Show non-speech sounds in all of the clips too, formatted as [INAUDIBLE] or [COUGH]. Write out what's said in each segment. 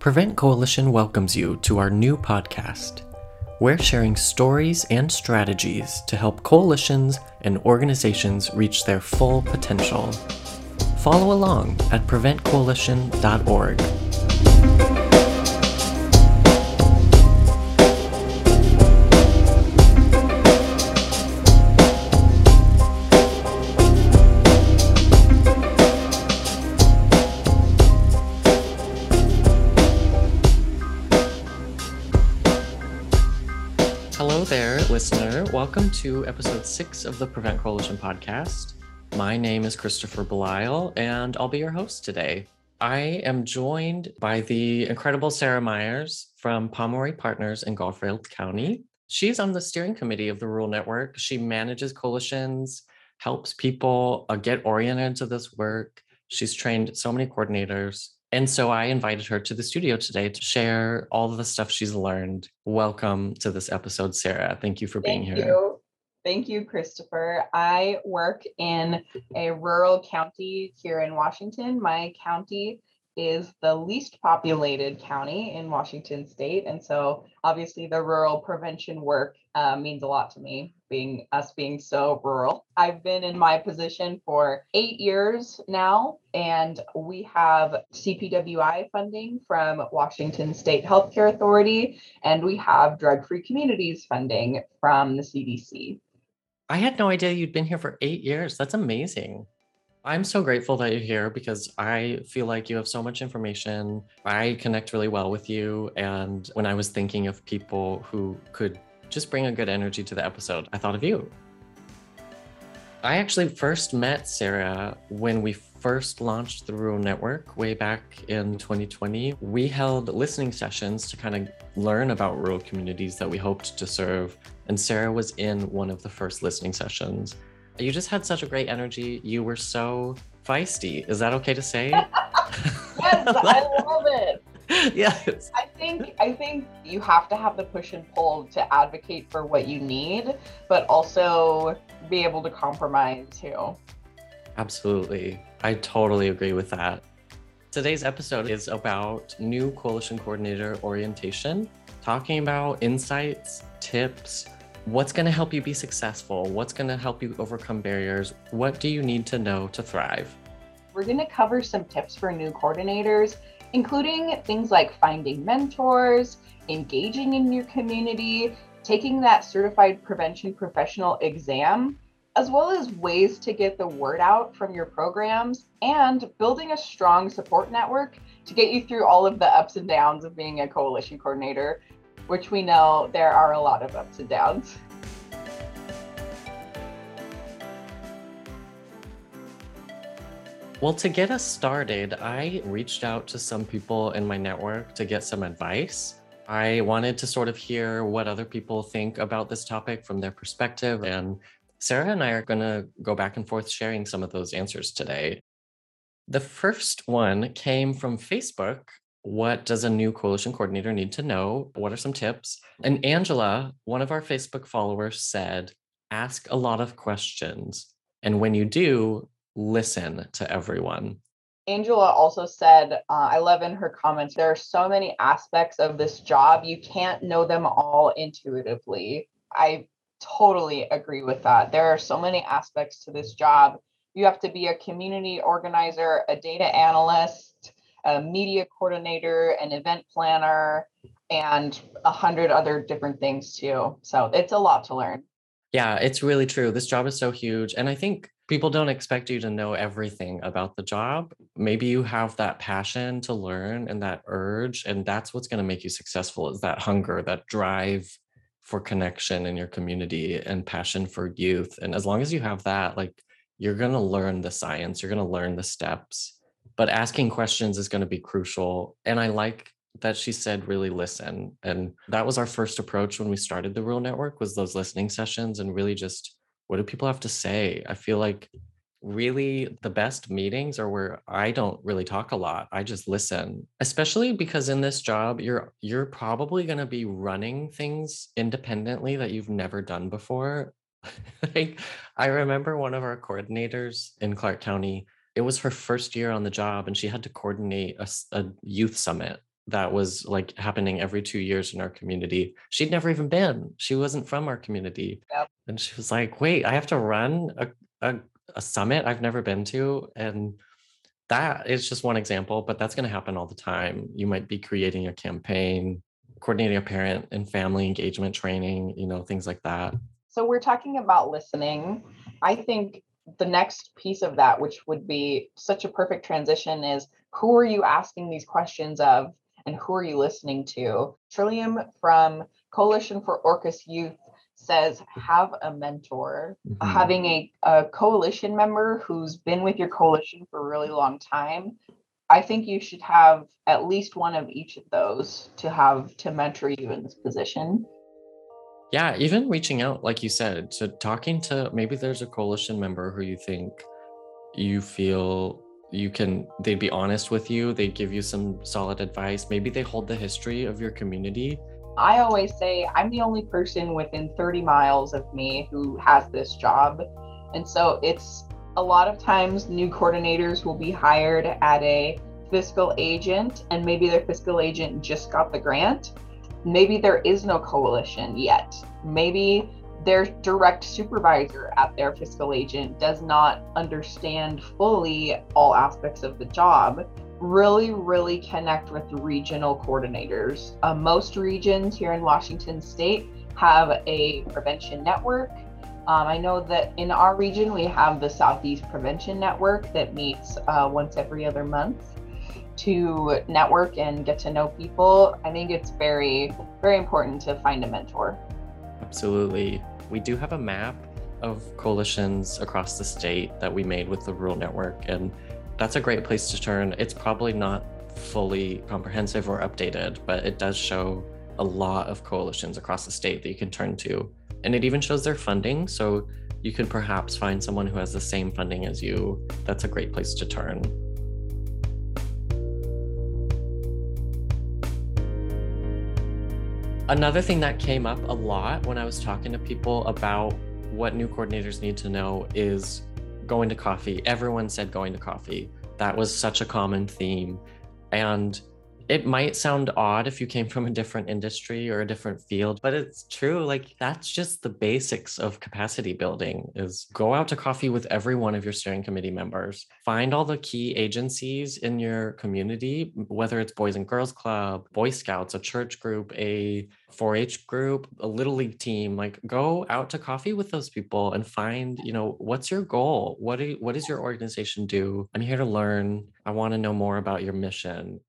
Prevent Coalition welcomes you to our new podcast. We're sharing stories and strategies to help coalitions and organizations reach their full potential. Follow along at preventcoalition.org. Welcome to episode six of the Prevent Coalition podcast. My name is Christopher Belisle, and I'll be your host today. I am joined by the incredible Sarah Myers from Pomeroy Partners in Garfield County. She's on the steering committee of the Rural Network. She manages coalitions, helps people uh, get oriented to this work. She's trained so many coordinators. And so I invited her to the studio today to share all of the stuff she's learned. Welcome to this episode, Sarah. Thank you for being Thank here. you. Thank you, Christopher. I work in a rural county here in Washington. My county is the least populated county in Washington state. And so obviously the rural prevention work uh, means a lot to me, being us being so rural. I've been in my position for eight years now, and we have CPWI funding from Washington State Healthcare Authority, and we have Drug Free Communities funding from the CDC. I had no idea you'd been here for eight years. That's amazing. I'm so grateful that you're here because I feel like you have so much information. I connect really well with you. And when I was thinking of people who could just bring a good energy to the episode, I thought of you. I actually first met Sarah when we first launched the Rural Network way back in 2020. We held listening sessions to kind of learn about rural communities that we hoped to serve. And Sarah was in one of the first listening sessions. You just had such a great energy. You were so feisty. Is that okay to say? [LAUGHS] Yes, I love it. [LAUGHS] yes. I think I think you have to have the push and pull to advocate for what you need, but also be able to compromise too. Absolutely. I totally agree with that. Today's episode is about new coalition coordinator orientation, talking about insights, tips, what's going to help you be successful, what's going to help you overcome barriers, what do you need to know to thrive. We're going to cover some tips for new coordinators, including things like finding mentors, engaging in your community, taking that certified prevention professional exam, as well as ways to get the word out from your programs and building a strong support network to get you through all of the ups and downs of being a coalition coordinator, which we know there are a lot of ups and downs. [LAUGHS] Well, to get us started, I reached out to some people in my network to get some advice. I wanted to sort of hear what other people think about this topic from their perspective. And Sarah and I are going to go back and forth sharing some of those answers today. The first one came from Facebook. What does a new coalition coordinator need to know? What are some tips? And Angela, one of our Facebook followers, said, ask a lot of questions. And when you do, listen to everyone. Angela also said, uh, I love in her comments, there are so many aspects of this job. You can't know them all intuitively. I totally agree with that. There are so many aspects to this job. You have to be a community organizer, a data analyst, a media coordinator, an event planner, and a hundred other different things too. So it's a lot to learn. Yeah, it's really true. This job is so huge. And I think people don't expect you to know everything about the job. Maybe you have that passion to learn and that urge. And that's what's going to make you successful is that hunger, that drive for connection in your community and passion for youth. And as long as you have that, like you're going to learn the science, you're going to learn the steps. But asking questions is going to be crucial. And I like that she said really listen and that was our first approach when we started the rural network was those listening sessions and really just what do people have to say? I feel like really the best meetings are where i don't really talk a lot i just listen especially because in this job you're you're probably going to be running things independently that you've never done before. [LAUGHS] Like i remember one of our coordinators in clark county it was her first year on the job and she had to coordinate a, a youth summit that was like happening every two years in our community. She'd never even been. She wasn't from our community. Yep. And she was like, wait, I have to run a, a, a summit I've never been to. And that is just one example, but that's going to happen all the time. You might be creating a campaign, coordinating a parent and family engagement training, you know, things like that. So we're talking about listening. I think the next piece of that, which would be such a perfect transition, is who are you asking these questions of and who are you listening to? Trillium from Coalition for Orcas Youth says have a mentor. Mhm. Having a, a coalition member who's been with your coalition for a really long time. I think you should have at least one of each of those to have to mentor you in this position. Yeah, even reaching out, like you said, to talking to maybe there's a coalition member who you think you feel you can, they'd be honest with you, they give you some solid advice. Maybe they hold the history of your community. I always say I'm the only person within 30 miles of me who has this job. And so it's a lot of times new coordinators will be hired at a fiscal agent, and maybe their fiscal agent just got the grant. Maybe there is no coalition yet. Maybe their direct supervisor at their fiscal agent does not understand fully all aspects of the job really, really connect with regional coordinators. Uh, most regions here in Washington state have a prevention network. Um, I know that in our region, we have the Southeast Prevention Network that meets uh, once every other month to network and get to know people. I think it's very, very important to find a mentor. Absolutely. We do have a map of coalitions across the state that we made with the Rural Network, and that's a great place to turn. It's probably not fully comprehensive or updated, but it does show a lot of coalitions across the state that you can turn to. And it even shows their funding. So you could perhaps find someone who has the same funding as you. That's a great place to turn. Another thing that came up a lot when I was talking to people about what new coordinators need to know is going to coffee. Everyone said going to coffee. That was such a common theme. And it might sound odd if you came from a different industry or a different field, but it's true. Like that's just the basics of capacity building is go out to coffee with every one of your steering committee members. Find all the key agencies in your community, whether it's Boys and Girls Club, Boy Scouts, a church group, a 4-H group, a little league team, like go out to coffee with those people and find, you know, what's your goal? What do you, what does your organization do? I'm here to learn. I want to know more about your mission.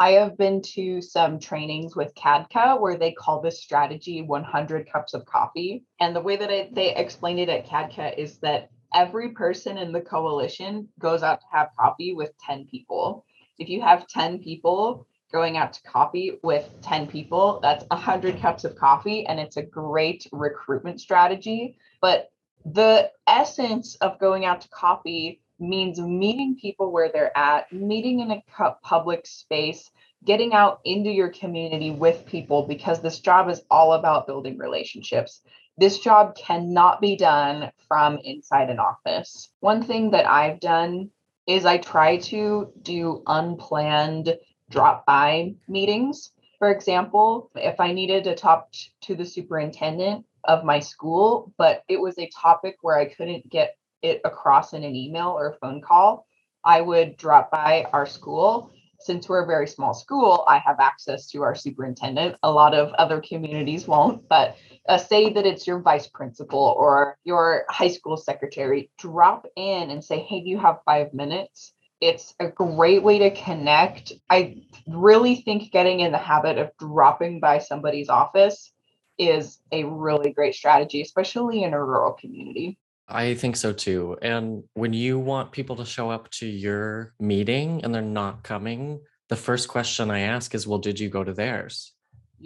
I have been to some trainings with CADCA where they call this strategy 100 cups of coffee. And the way that I, they explained it at CADCA is that every person in the coalition goes out to have coffee with 10 people. If you have 10 people going out to coffee with 10 people, that's 100 cups of coffee. And it's a great recruitment strategy. But the essence of going out to coffee means meeting people where they're at, meeting in a public space, getting out into your community with people because this job is all about building relationships. This job cannot be done from inside an office. One thing that I've done is I try to do unplanned drop by meetings. For example, if I needed to talk to the superintendent of my school, but it was a topic where I couldn't get it across in an email or a phone call, I would drop by our school. Since we're a very small school, I have access to our superintendent. A lot of other communities won't, but uh, say that it's your vice principal or your high school secretary, drop in and say, Hey, do you have five minutes? It's a great way to connect. I really think getting in the habit of dropping by somebody's office is a really great strategy, especially in a rural community. I think so too. And when you want people to show up to your meeting and they're not coming, the first question I ask is, well, did you go to theirs?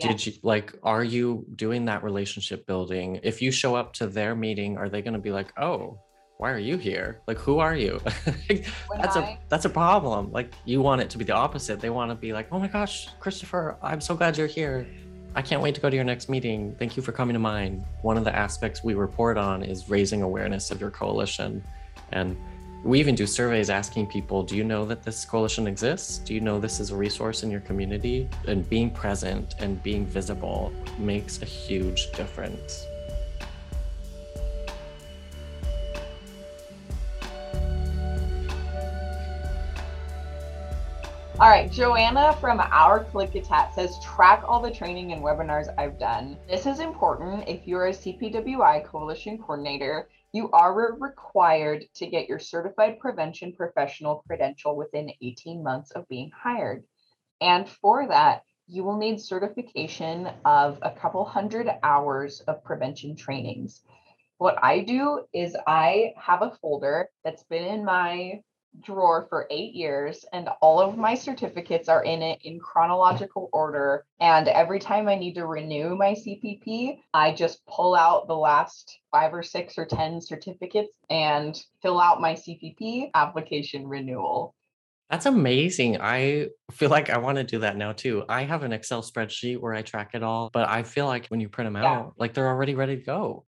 Did you like, are you doing that relationship building? If you show up to their meeting, are they going to be like, oh, why are you here? Like, who are you? [LAUGHS] that's a I- that's a problem. Like, you want it to be the opposite. They want to be like, oh my gosh, Christopher, I'm so glad you're here. I can't wait to go to your next meeting. Thank you for coming to mine. One of the aspects we report on is raising awareness of your coalition. And We even do surveys asking people, do you know that this coalition exists? Do you know this is a resource in your community? And being present and being visible makes a huge difference. All right, Joanna from our Klickitat says track all the training and webinars I've done. This is important if you're a CPWI coalition coordinator you are required to get your certified prevention professional credential within 18 months of being hired. And for that, you will need certification of a couple hundred hours of prevention trainings. What I do is I have a folder that's been in my drawer for eight years, and all of my certificates are in it in chronological order. And every time I need to renew my CPP, I just pull out the last five or six or 10 certificates and fill out my CPP application renewal. That's amazing. I feel like I want to do that now too. I have an Excel spreadsheet where I track it all, but I feel like when you print them yeah. out, like they're already ready to go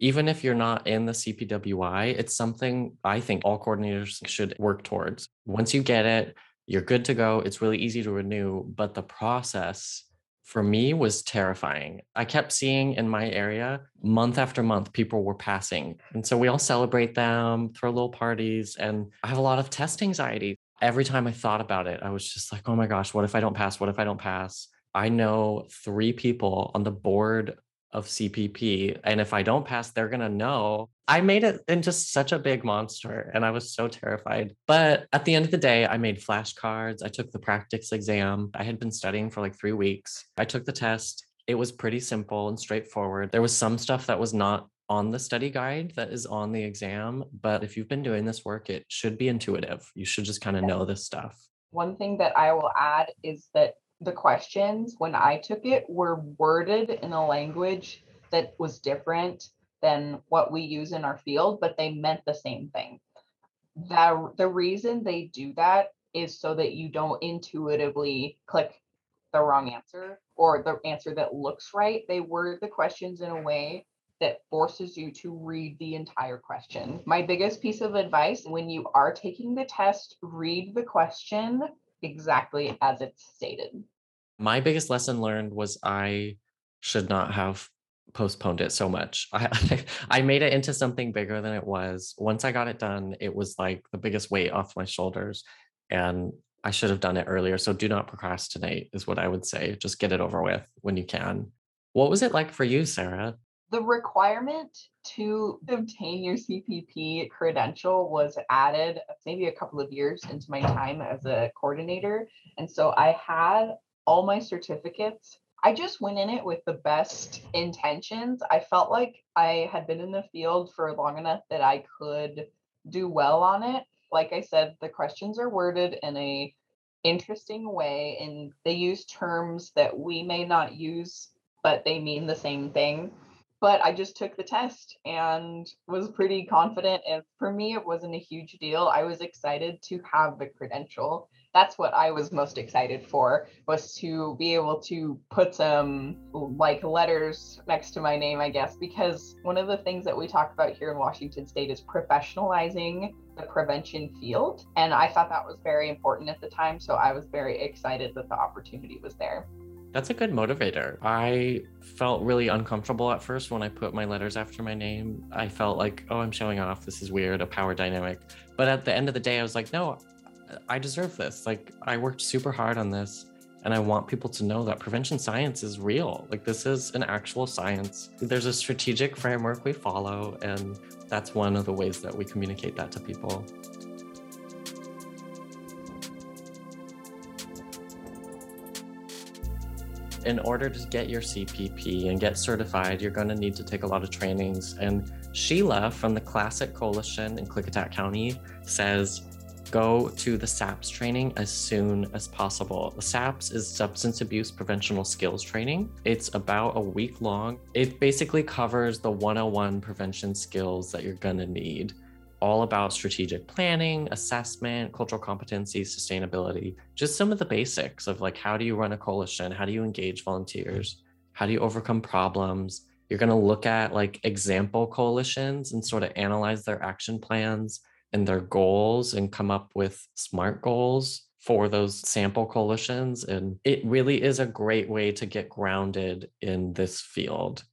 even if you're not in the CPWI, it's something I think all coordinators should work towards. Once you get it, you're good to go. It's really easy to renew, but the process for me was terrifying. I kept seeing in my area month after month people were passing. And so we all celebrate them, throw little parties, and I have a lot of test anxiety. Every time I thought about it, I was just like, oh my gosh, what if I don't pass? What if I don't pass? I know three people on the board of CPP. And if I don't pass, they're going to know. I made it into such a big monster and I was so terrified. But at the end of the day, I made flashcards. I took the practice exam. I had been studying for like three weeks. I took the test. It was pretty simple and straightforward. There was some stuff that was not on the study guide that is on the exam. But if you've been doing this work, it should be intuitive. You should just kind of know this stuff. One thing that I will add is that the questions when I took it were worded in a language that was different than what we use in our field, but they meant the same thing. That the reason they do that is so that you don't intuitively click the wrong answer or the answer that looks right. They word the questions in a way that forces you to read the entire question. My biggest piece of advice when you are taking the test, read the question exactly as it's stated. My biggest lesson learned was I should not have postponed it so much. I [LAUGHS] I made it into something bigger than it was. Once I got it done, it was like the biggest weight off my shoulders and I should have done it earlier. So do not procrastinate is what I would say. Just get it over with when you can. What was it like for you, Sarah? The requirement to obtain your CPP credential was added maybe a couple of years into my time as a coordinator. And so I had all my certificates. I just went in it with the best intentions. I felt like I had been in the field for long enough that I could do well on it. Like I said, the questions are worded in a interesting way and they use terms that we may not use, but they mean the same thing but I just took the test and was pretty confident. And for me, it wasn't a huge deal. I was excited to have the credential. That's what I was most excited for was to be able to put some like letters next to my name, I guess, because one of the things that we talk about here in Washington State is professionalizing the prevention field. And I thought that was very important at the time. So I was very excited that the opportunity was there. That's a good motivator. I felt really uncomfortable at first when I put my letters after my name. I felt like, oh, I'm showing off. This is weird, a power dynamic. But at the end of the day, I was like, no, I deserve this. Like, I worked super hard on this. And I want people to know that prevention science is real. Like, this is an actual science. There's a strategic framework we follow. And that's one of the ways that we communicate that to people. In order to get your CPP and get certified, you're going to need to take a lot of trainings. And Sheila from the Classic Coalition in Klickitat County says, go to the SAPS training as soon as possible. The SAPS is Substance Abuse Preventional Skills Training. It's about a week long. It basically covers the 101 prevention skills that you're going to need all about strategic planning, assessment, cultural competency, sustainability, just some of the basics of like how do you run a coalition? How do you engage volunteers? How do you overcome problems? You're going to look at like example coalitions and sort of analyze their action plans and their goals and come up with smart goals for those sample coalitions. And it really is a great way to get grounded in this field.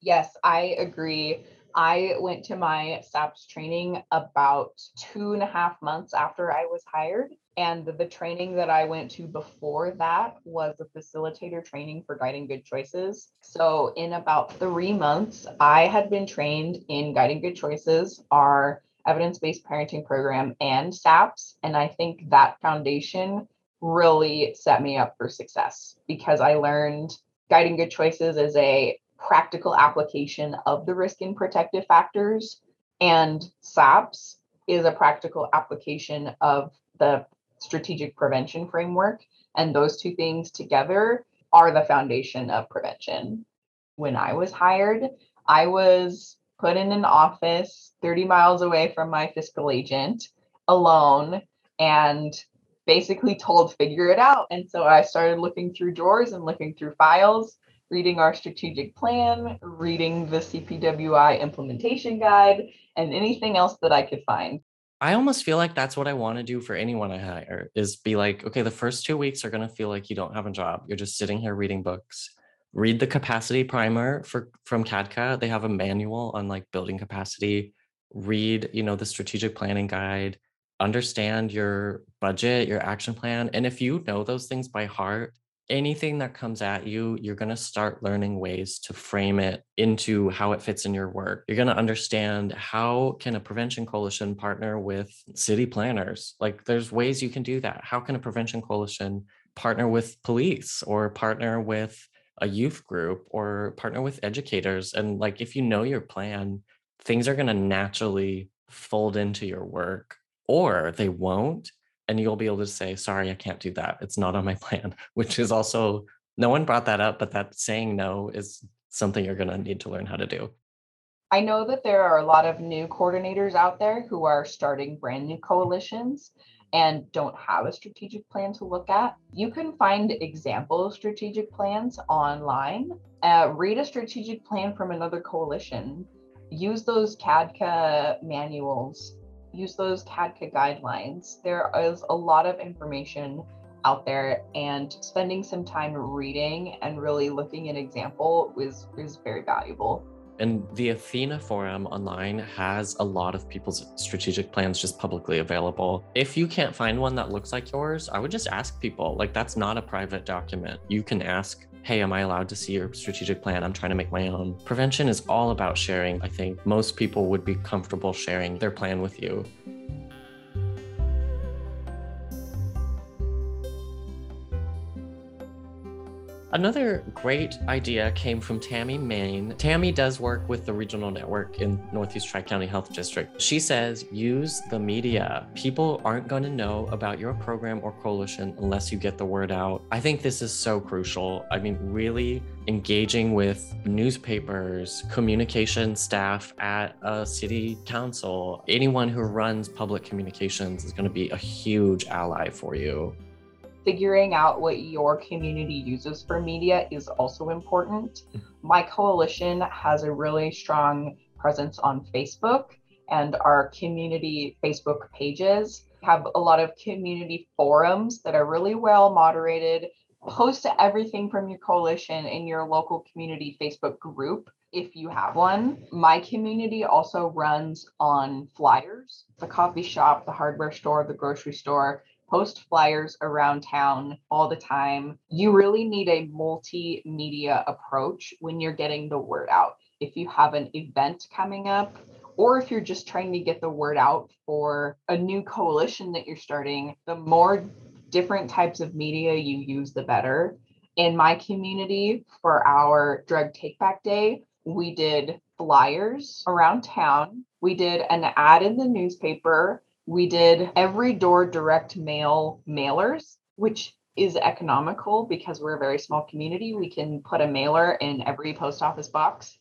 Yes, I agree. I went to my SAPS training about two and a half months after I was hired. And the training that I went to before that was a facilitator training for guiding good choices. So, in about three months, I had been trained in guiding good choices, our evidence based parenting program, and SAPS. And I think that foundation really set me up for success because I learned guiding good choices is a practical application of the risk and protective factors. And SAPS is a practical application of the strategic prevention framework. And those two things together are the foundation of prevention. When I was hired, I was put in an office 30 miles away from my fiscal agent alone and basically told figure it out and so i started looking through drawers and looking through files reading our strategic plan reading the cpwi implementation guide and anything else that i could find I almost feel like that's what I want to do for anyone I hire is be like, okay, the first two weeks are going to feel like you don't have a job. You're just sitting here reading books. Read the capacity primer for from CADCA. They have a manual on like building capacity. Read, you know, the strategic planning guide. Understand your budget, your action plan. And if you know those things by heart, anything that comes at you, you're going to start learning ways to frame it into how it fits in your work. You're going to understand how can a prevention coalition partner with city planners? Like there's ways you can do that. How can a prevention coalition partner with police or partner with a youth group or partner with educators? And like if you know your plan, things are going to naturally fold into your work or they won't and you'll be able to say sorry i can't do that. It's not on my [LAUGHS] plan which is also no one brought that up but that saying no is something you're going to need to learn how to do. I know that there are a lot of new coordinators out there who are starting brand new coalitions and don't have a strategic plan to look at. You can find example strategic plans online. Uh, read a strategic plan from another coalition. Use those cadca manuals use those CADCA guidelines. There is a lot of information out there and spending some time reading and really looking at example is, is very valuable. And the Athena forum online has a lot of people's strategic plans just publicly available. If you can't find one that looks like yours, I would just ask people. Like, that's not a private document. You can ask hey, am I allowed to see your strategic plan? I'm trying to make my own. Prevention is all about sharing. I think most people would be comfortable sharing their plan with you. Another great idea came from Tammy Main. Tammy does work with the regional network in Northeast Tri County Health District. She says use the media. People aren't going to know about your program or coalition unless you get the word out. I think this is so crucial. I mean, really engaging with newspapers, communication staff at a city council, anyone who runs public communications is going to be a huge ally for you figuring out what your community uses for media is also important. Mm-hmm. My coalition has a really strong presence on Facebook, and our community Facebook pages have a lot of community forums that are really well moderated. Post everything from your coalition in your local community Facebook group if you have one. My community also runs on flyers. The coffee shop, the hardware store, the grocery store post flyers around town all the time. You really need a multimedia approach when you're getting the word out. If you have an event coming up, or if you're just trying to get the word out for a new coalition that you're starting, the more different types of media you use, the better. In my community, for our drug take back day, we did flyers around town. We did an ad in the newspaper we did every door direct mail mailers, which is economical because we're a very small community. We can put a mailer in every post office box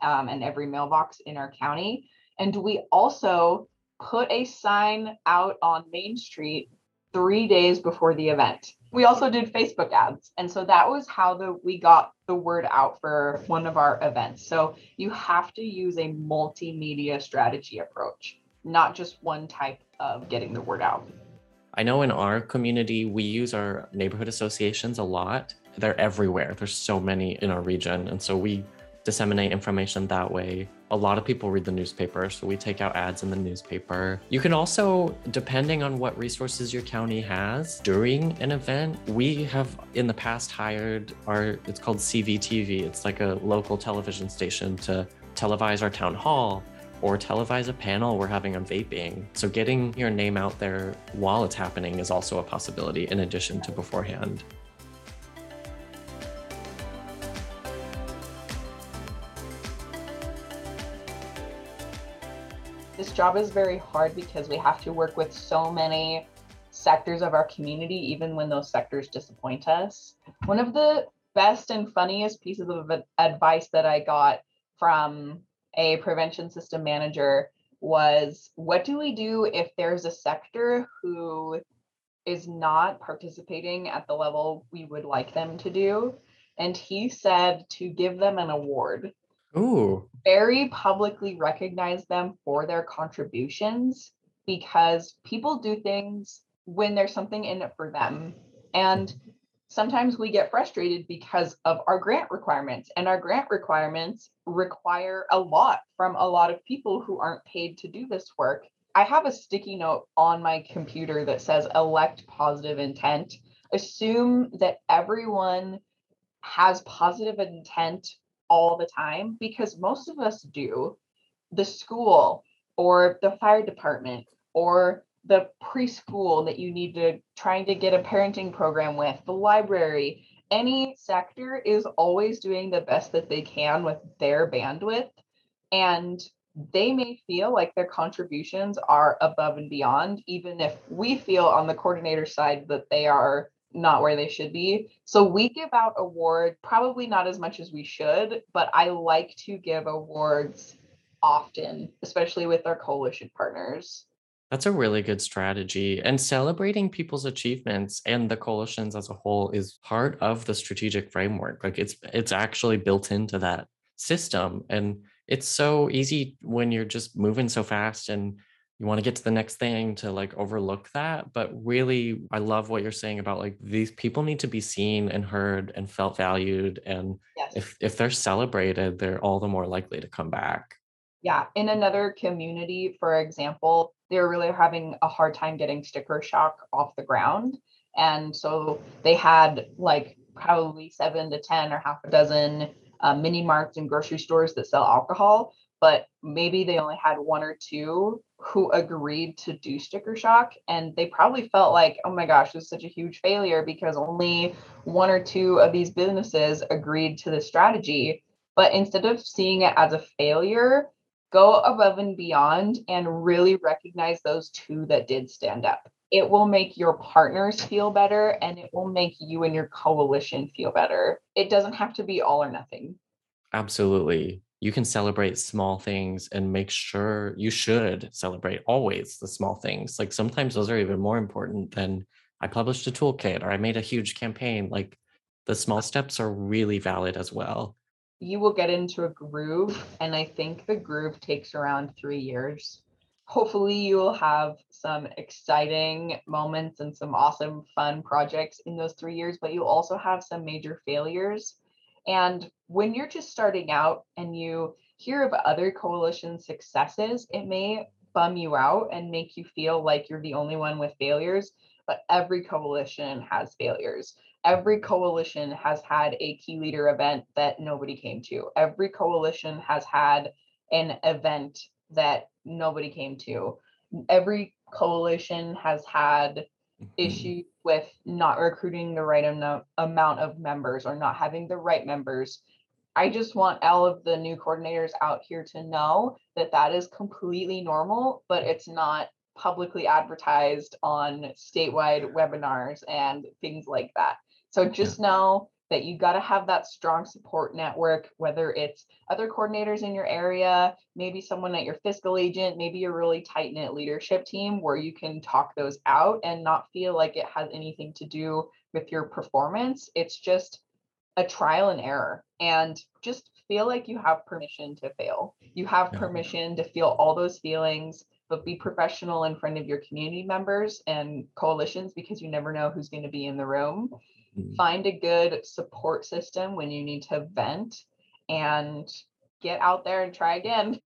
um, and every mailbox in our county. And we also put a sign out on Main Street three days before the event. We also did Facebook ads. And so that was how the we got the word out for one of our events. So you have to use a multimedia strategy approach not just one type of getting the word out. I know in our community, we use our neighborhood associations a lot. They're everywhere. There's so many in our region. And so we disseminate information that way. A lot of people read the newspaper, so we take out ads in the newspaper. You can also, depending on what resources your county has during an event, we have in the past hired our, it's called CVTV. It's like a local television station to televise our town hall or televise a panel we're having on vaping. So getting your name out there while it's happening is also a possibility in addition to beforehand. This job is very hard because we have to work with so many sectors of our community, even when those sectors disappoint us. One of the best and funniest pieces of advice that I got from a prevention system manager was what do we do if there's a sector who is not participating at the level we would like them to do? And he said to give them an award. Ooh. Very publicly recognize them for their contributions because people do things when there's something in it for them. And sometimes we get frustrated because of our grant requirements and our grant requirements require a lot from a lot of people who aren't paid to do this work. I have a sticky note on my computer that says elect positive intent. Assume that everyone has positive intent all the time because most of us do. The school or the fire department or the preschool that you need to trying to get a parenting program with, the library, any sector is always doing the best that they can with their bandwidth. And they may feel like their contributions are above and beyond, even if we feel on the coordinator side that they are not where they should be. So we give out award, probably not as much as we should, but I like to give awards often, especially with our coalition partners. That's a really good strategy. And celebrating people's achievements and the coalitions as a whole is part of the strategic framework. Like it's it's actually built into that system. And it's so easy when you're just moving so fast and you want to get to the next thing to like overlook that. But really, I love what you're saying about like these people need to be seen and heard and felt valued. And yes. if if they're celebrated, they're all the more likely to come back. Yeah. In another community, for example, they were really having a hard time getting sticker shock off the ground. And so they had like probably seven to 10 or half a dozen uh, mini marts and grocery stores that sell alcohol, but maybe they only had one or two who agreed to do sticker shock. And they probably felt like, oh my gosh, this is such a huge failure because only one or two of these businesses agreed to the strategy. But instead of seeing it as a failure, go above and beyond and really recognize those two that did stand up. It will make your partners feel better and it will make you and your coalition feel better. It doesn't have to be all or nothing. Absolutely. You can celebrate small things and make sure you should celebrate always the small things. Like sometimes those are even more important than I published a toolkit or I made a huge campaign. Like the small steps are really valid as well you will get into a groove and i think the groove takes around three years. Hopefully you will have some exciting moments and some awesome fun projects in those three years but you'll also have some major failures. And when you're just starting out and you hear of other coalition successes it may bum you out and make you feel like you're the only one with failures but every coalition has failures every coalition has had a key leader event that nobody came to. Every coalition has had an event that nobody came to. Every coalition has had mm-hmm. issues with not recruiting the right am- amount of members or not having the right members. I just want all of the new coordinators out here to know that that is completely normal, but it's not publicly advertised on statewide webinars and things like that. So just yeah. know that you got to have that strong support network, whether it's other coordinators in your area, maybe someone at your fiscal agent, maybe a really tight knit leadership team where you can talk those out and not feel like it has anything to do with your performance. It's just a trial and error and just feel like you have permission to fail. You have yeah. permission to feel all those feelings but be professional in front of your community members and coalitions because you never know who's going to be in the room. Mm-hmm. Find a good support system when you need to vent and get out there and try again.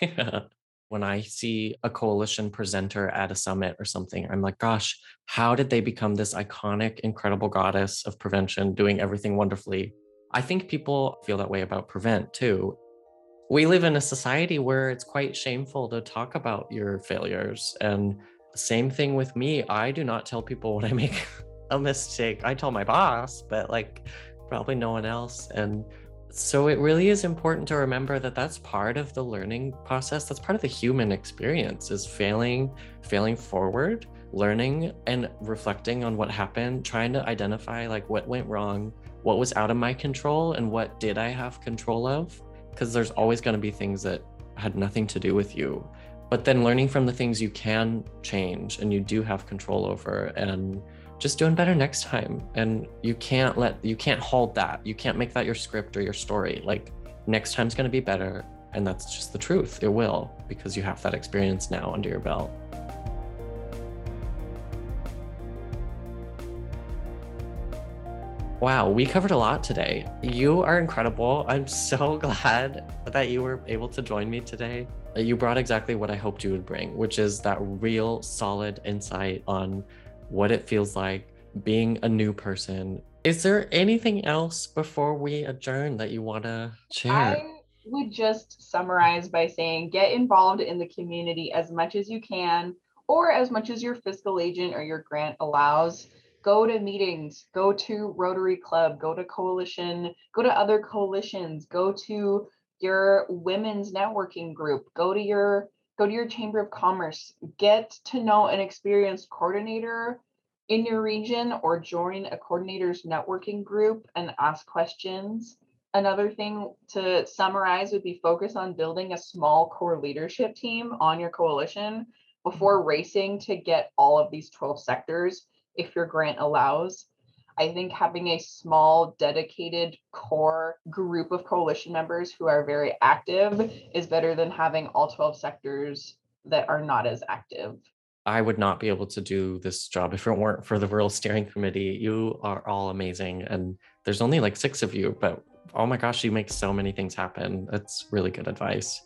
[LAUGHS] [LAUGHS] when I see a coalition presenter at a summit or something, I'm like, gosh, how did they become this iconic, incredible goddess of prevention doing everything wonderfully? I think people feel that way about prevent too. We live in a society where it's quite shameful to talk about your failures. And the same thing with me. I do not tell people when I make [LAUGHS] a mistake. I tell my boss, but like probably no one else. And so it really is important to remember that that's part of the learning process. That's part of the human experience is failing, failing forward, learning and reflecting on what happened, trying to identify like what went wrong, what was out of my control and what did I have control of? Because there's always going to be things that had nothing to do with you. But then learning from the things you can change and you do have control over and just doing better next time and you can't let you can't hold that you can't make that your script or your story like next time's going to be better and that's just the truth it will because you have that experience now under your belt Wow, we covered a lot today. You are incredible. I'm so [LAUGHS] glad that you were able to join me today. You brought exactly what I hoped you would bring, which is that real solid insight on what it feels like being a new person. Is there anything else before we adjourn that you want to share? I would just summarize by saying get involved in the community as much as you can or as much as your fiscal agent or your grant allows. Go to meetings, go to Rotary Club, go to coalition, go to other coalitions, go to your women's networking group, go to your go to your chamber of commerce, get to know an experienced coordinator in your region or join a coordinators networking group and ask questions. Another thing to summarize would be focus on building a small core leadership team on your coalition before racing to get all of these 12 sectors if your grant allows. I think having a small, dedicated core group of coalition members who are very active is better than having all 12 sectors that are not as active. I would not be able to do this job if it weren't for the Rural Steering Committee. You are all amazing. And there's only like six of you, but oh my gosh, you make so many things happen. That's really good advice.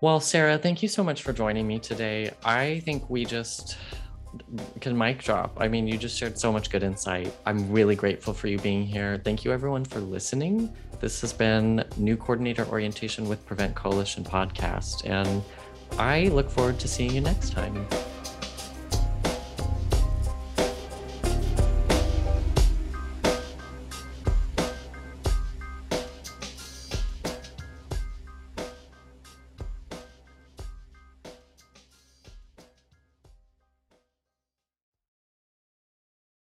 Well, Sarah, thank you so much for joining me today. I think we just can mic drop. I mean, you just shared so much good insight. I'm really grateful for you being here. Thank you, everyone, for listening. This has been New Coordinator Orientation with Prevent Coalition podcast, and I look forward to seeing you next time.